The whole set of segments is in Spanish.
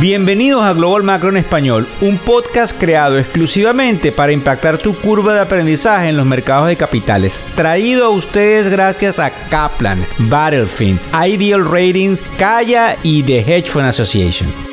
Bienvenidos a Global Macro en Español, un podcast creado exclusivamente para impactar tu curva de aprendizaje en los mercados de capitales. Traído a ustedes gracias a Kaplan, Battlefield, Ideal Ratings, Kaya y The Hedge Fund Association.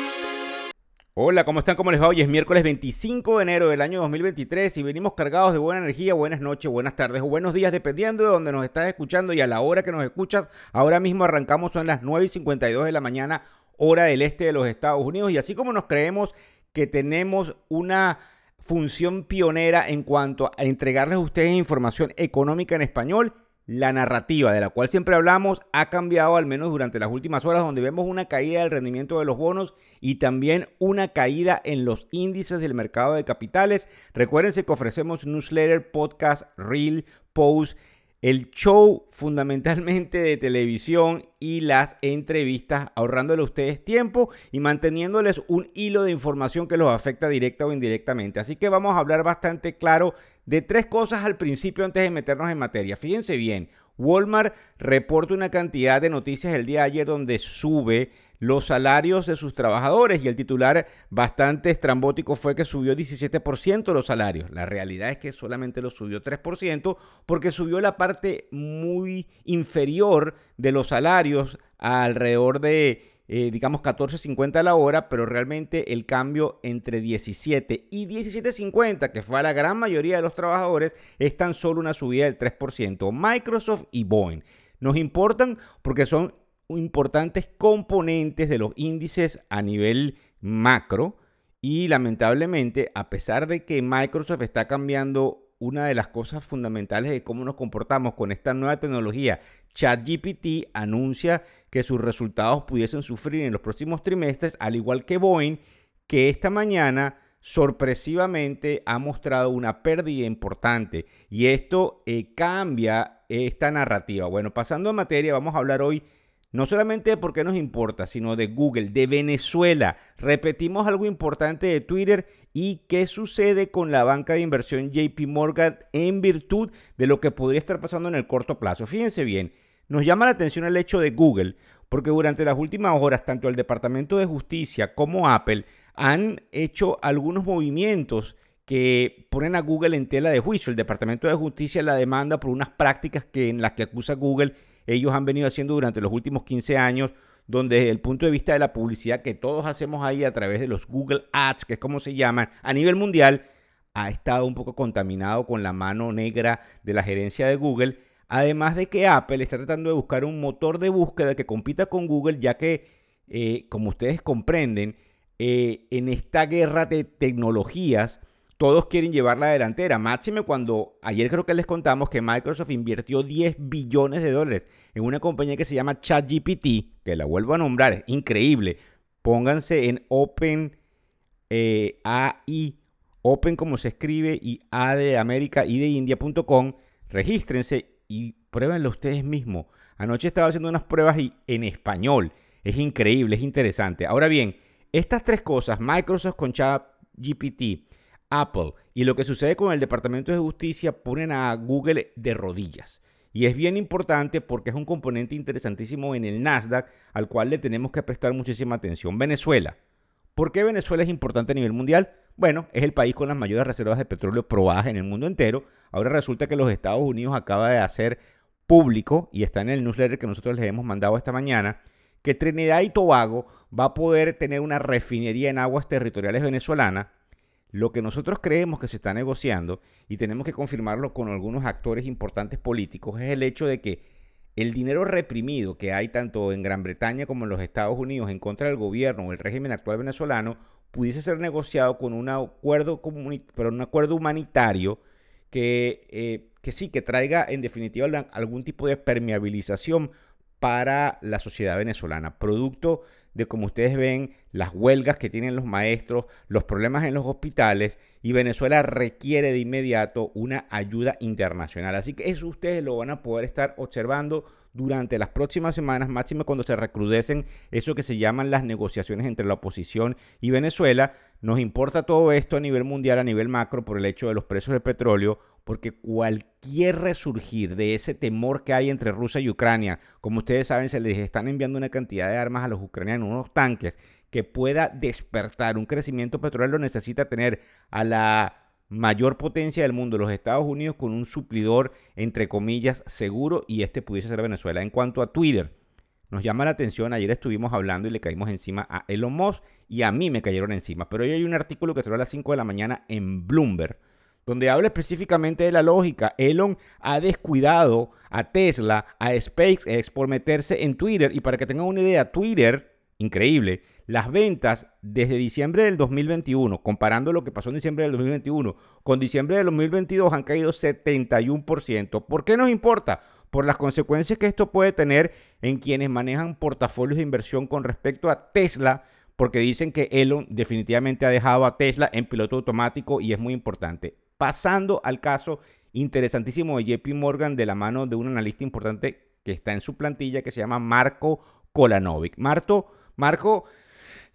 Hola, ¿cómo están? ¿Cómo les va? Hoy es miércoles 25 de enero del año 2023 y venimos cargados de buena energía, buenas noches, buenas tardes o buenos días, dependiendo de donde nos estás escuchando y a la hora que nos escuchas. Ahora mismo arrancamos, son las 9 y 52 de la mañana, hora del este de los Estados Unidos. Y así como nos creemos que tenemos una función pionera en cuanto a entregarles a ustedes información económica en español, la narrativa de la cual siempre hablamos ha cambiado al menos durante las últimas horas donde vemos una caída del rendimiento de los bonos y también una caída en los índices del mercado de capitales. Recuérdense que ofrecemos newsletter, podcast, reel, post el show fundamentalmente de televisión y las entrevistas, ahorrándole a ustedes tiempo y manteniéndoles un hilo de información que los afecta directa o indirectamente. Así que vamos a hablar bastante claro de tres cosas al principio antes de meternos en materia. Fíjense bien, Walmart reporta una cantidad de noticias el día de ayer donde sube los salarios de sus trabajadores y el titular bastante estrambótico fue que subió 17% los salarios. La realidad es que solamente lo subió 3% porque subió la parte muy inferior de los salarios alrededor de eh, digamos 14.50 a la hora, pero realmente el cambio entre 17 y 17.50, que fue a la gran mayoría de los trabajadores, es tan solo una subida del 3%. Microsoft y Boeing nos importan porque son importantes componentes de los índices a nivel macro y lamentablemente a pesar de que Microsoft está cambiando una de las cosas fundamentales de cómo nos comportamos con esta nueva tecnología, ChatGPT anuncia que sus resultados pudiesen sufrir en los próximos trimestres, al igual que Boeing, que esta mañana sorpresivamente ha mostrado una pérdida importante y esto eh, cambia esta narrativa. Bueno, pasando a materia, vamos a hablar hoy no solamente de por qué nos importa, sino de Google, de Venezuela. Repetimos algo importante de Twitter y qué sucede con la banca de inversión JP Morgan en virtud de lo que podría estar pasando en el corto plazo. Fíjense bien, nos llama la atención el hecho de Google, porque durante las últimas horas tanto el Departamento de Justicia como Apple han hecho algunos movimientos que ponen a Google en tela de juicio. El Departamento de Justicia la demanda por unas prácticas que en las que acusa Google ellos han venido haciendo durante los últimos 15 años, donde desde el punto de vista de la publicidad que todos hacemos ahí a través de los Google Ads, que es como se llaman, a nivel mundial, ha estado un poco contaminado con la mano negra de la gerencia de Google. Además de que Apple está tratando de buscar un motor de búsqueda que compita con Google, ya que, eh, como ustedes comprenden, eh, en esta guerra de tecnologías, todos quieren llevar la delantera. Máxime cuando ayer creo que les contamos que Microsoft invirtió 10 billones de dólares en una compañía que se llama ChatGPT, que la vuelvo a nombrar, es increíble. Pónganse en Open eh, AI, Open como se escribe y A de América y de India.com. Regístrense y pruébenlo ustedes mismos. Anoche estaba haciendo unas pruebas y en español. Es increíble, es interesante. Ahora bien, estas tres cosas, Microsoft con ChatGPT, Apple y lo que sucede con el Departamento de Justicia ponen a Google de rodillas. Y es bien importante porque es un componente interesantísimo en el Nasdaq al cual le tenemos que prestar muchísima atención. Venezuela. ¿Por qué Venezuela es importante a nivel mundial? Bueno, es el país con las mayores reservas de petróleo probadas en el mundo entero. Ahora resulta que los Estados Unidos acaba de hacer público, y está en el newsletter que nosotros les hemos mandado esta mañana, que Trinidad y Tobago va a poder tener una refinería en aguas territoriales venezolanas lo que nosotros creemos que se está negociando, y tenemos que confirmarlo con algunos actores importantes políticos, es el hecho de que el dinero reprimido que hay tanto en Gran Bretaña como en los Estados Unidos en contra del gobierno o el régimen actual venezolano pudiese ser negociado con un acuerdo, pero un acuerdo humanitario que, eh, que sí, que traiga en definitiva algún tipo de permeabilización para la sociedad venezolana, producto de, como ustedes ven, las huelgas que tienen los maestros, los problemas en los hospitales y Venezuela requiere de inmediato una ayuda internacional. Así que eso ustedes lo van a poder estar observando durante las próximas semanas, máximo cuando se recrudecen eso que se llaman las negociaciones entre la oposición y Venezuela. Nos importa todo esto a nivel mundial, a nivel macro, por el hecho de los precios del petróleo, porque cualquier resurgir de ese temor que hay entre Rusia y Ucrania, como ustedes saben, se les están enviando una cantidad de armas a los ucranianos, unos tanques, que pueda despertar un crecimiento petrolero necesita tener a la mayor potencia del mundo, los Estados Unidos, con un suplidor, entre comillas, seguro, y este pudiese ser Venezuela. En cuanto a Twitter, nos llama la atención, ayer estuvimos hablando y le caímos encima a Elon Musk y a mí me cayeron encima, pero hoy hay un artículo que salió a las 5 de la mañana en Bloomberg, donde habla específicamente de la lógica. Elon ha descuidado a Tesla, a SpaceX por meterse en Twitter y para que tengan una idea, Twitter, increíble, las ventas desde diciembre del 2021, comparando lo que pasó en diciembre del 2021 con diciembre del 2022, han caído 71%. ¿Por qué nos importa? Por las consecuencias que esto puede tener en quienes manejan portafolios de inversión con respecto a Tesla, porque dicen que Elon definitivamente ha dejado a Tesla en piloto automático y es muy importante. Pasando al caso interesantísimo de JP Morgan de la mano de un analista importante que está en su plantilla que se llama Marco Kolanovic. Marto, Marco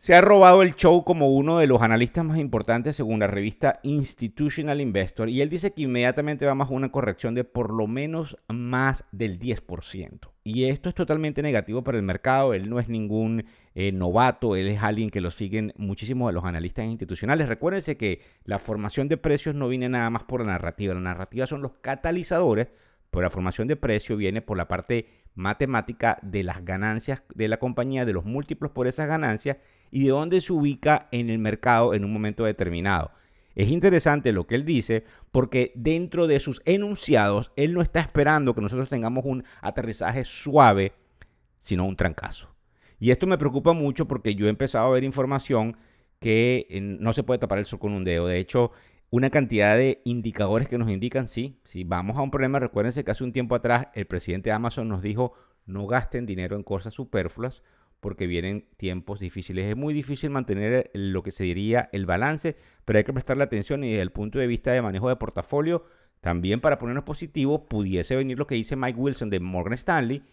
se ha robado el show como uno de los analistas más importantes según la revista Institutional Investor y él dice que inmediatamente va más una corrección de por lo menos más del 10%. Y esto es totalmente negativo para el mercado, él no es ningún eh, novato, él es alguien que lo siguen muchísimos de los analistas institucionales. Recuérdense que la formación de precios no viene nada más por la narrativa, la narrativa son los catalizadores pero la formación de precio viene por la parte matemática de las ganancias de la compañía, de los múltiplos por esas ganancias y de dónde se ubica en el mercado en un momento determinado. Es interesante lo que él dice porque dentro de sus enunciados, él no está esperando que nosotros tengamos un aterrizaje suave, sino un trancazo. Y esto me preocupa mucho porque yo he empezado a ver información que eh, no se puede tapar el sol con un dedo. De hecho, una cantidad de indicadores que nos indican, sí, si vamos a un problema, recuérdense que hace un tiempo atrás el presidente de Amazon nos dijo, no gasten dinero en cosas superfluas porque vienen tiempos difíciles. Es muy difícil mantener lo que se diría el balance, pero hay que prestarle atención y desde el punto de vista de manejo de portafolio, también para ponernos positivos, pudiese venir lo que dice Mike Wilson de Morgan Stanley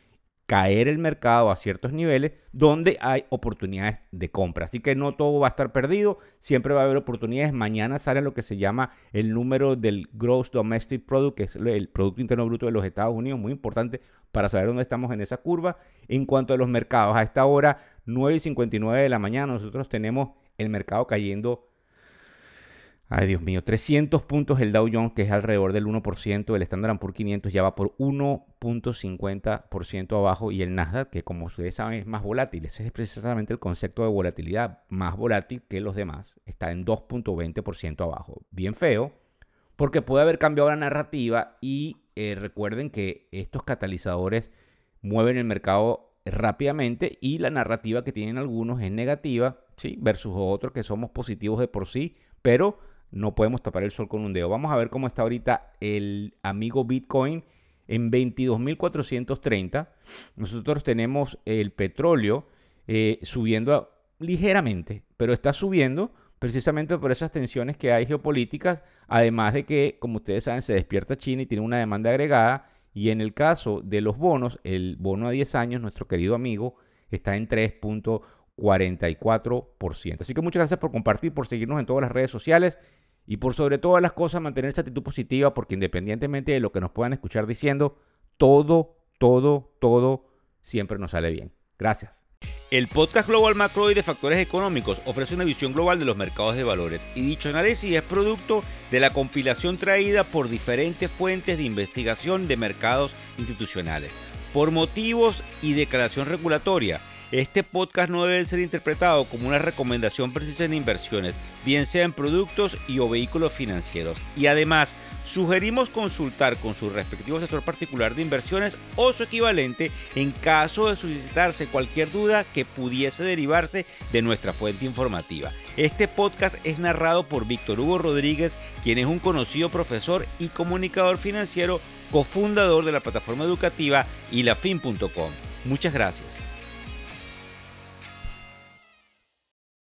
caer el mercado a ciertos niveles donde hay oportunidades de compra. Así que no todo va a estar perdido, siempre va a haber oportunidades. Mañana sale lo que se llama el número del Gross Domestic Product, que es el Producto Interno Bruto de los Estados Unidos, muy importante para saber dónde estamos en esa curva. En cuanto a los mercados, a esta hora, 9 y 59 de la mañana, nosotros tenemos el mercado cayendo Ay, Dios mío, 300 puntos el Dow Jones, que es alrededor del 1%, el Standard Poor's 500 ya va por 1.50% abajo y el Nasdaq, que como ustedes saben es más volátil, ese es precisamente el concepto de volatilidad, más volátil que los demás, está en 2.20% abajo. Bien feo, porque puede haber cambiado la narrativa y eh, recuerden que estos catalizadores mueven el mercado rápidamente y la narrativa que tienen algunos es negativa, ¿sí? Versus otros que somos positivos de por sí, pero no podemos tapar el sol con un dedo. Vamos a ver cómo está ahorita el amigo Bitcoin en 22.430. Nosotros tenemos el petróleo eh, subiendo ligeramente, pero está subiendo precisamente por esas tensiones que hay geopolíticas, además de que, como ustedes saben, se despierta China y tiene una demanda agregada. Y en el caso de los bonos, el bono a 10 años, nuestro querido amigo, está en 3.44%. Así que muchas gracias por compartir, por seguirnos en todas las redes sociales. Y por sobre todas las cosas, mantener esa actitud positiva, porque independientemente de lo que nos puedan escuchar diciendo, todo, todo, todo siempre nos sale bien. Gracias. El podcast Global Macro y de Factores Económicos ofrece una visión global de los mercados de valores y dicho análisis es producto de la compilación traída por diferentes fuentes de investigación de mercados institucionales. Por motivos y declaración regulatoria, este podcast no debe ser interpretado como una recomendación precisa en inversiones, bien sea en productos y o vehículos financieros. Y además, sugerimos consultar con su respectivo asesor particular de inversiones o su equivalente en caso de suscitarse cualquier duda que pudiese derivarse de nuestra fuente informativa. Este podcast es narrado por Víctor Hugo Rodríguez, quien es un conocido profesor y comunicador financiero, cofundador de la plataforma educativa ilafin.com. Muchas gracias.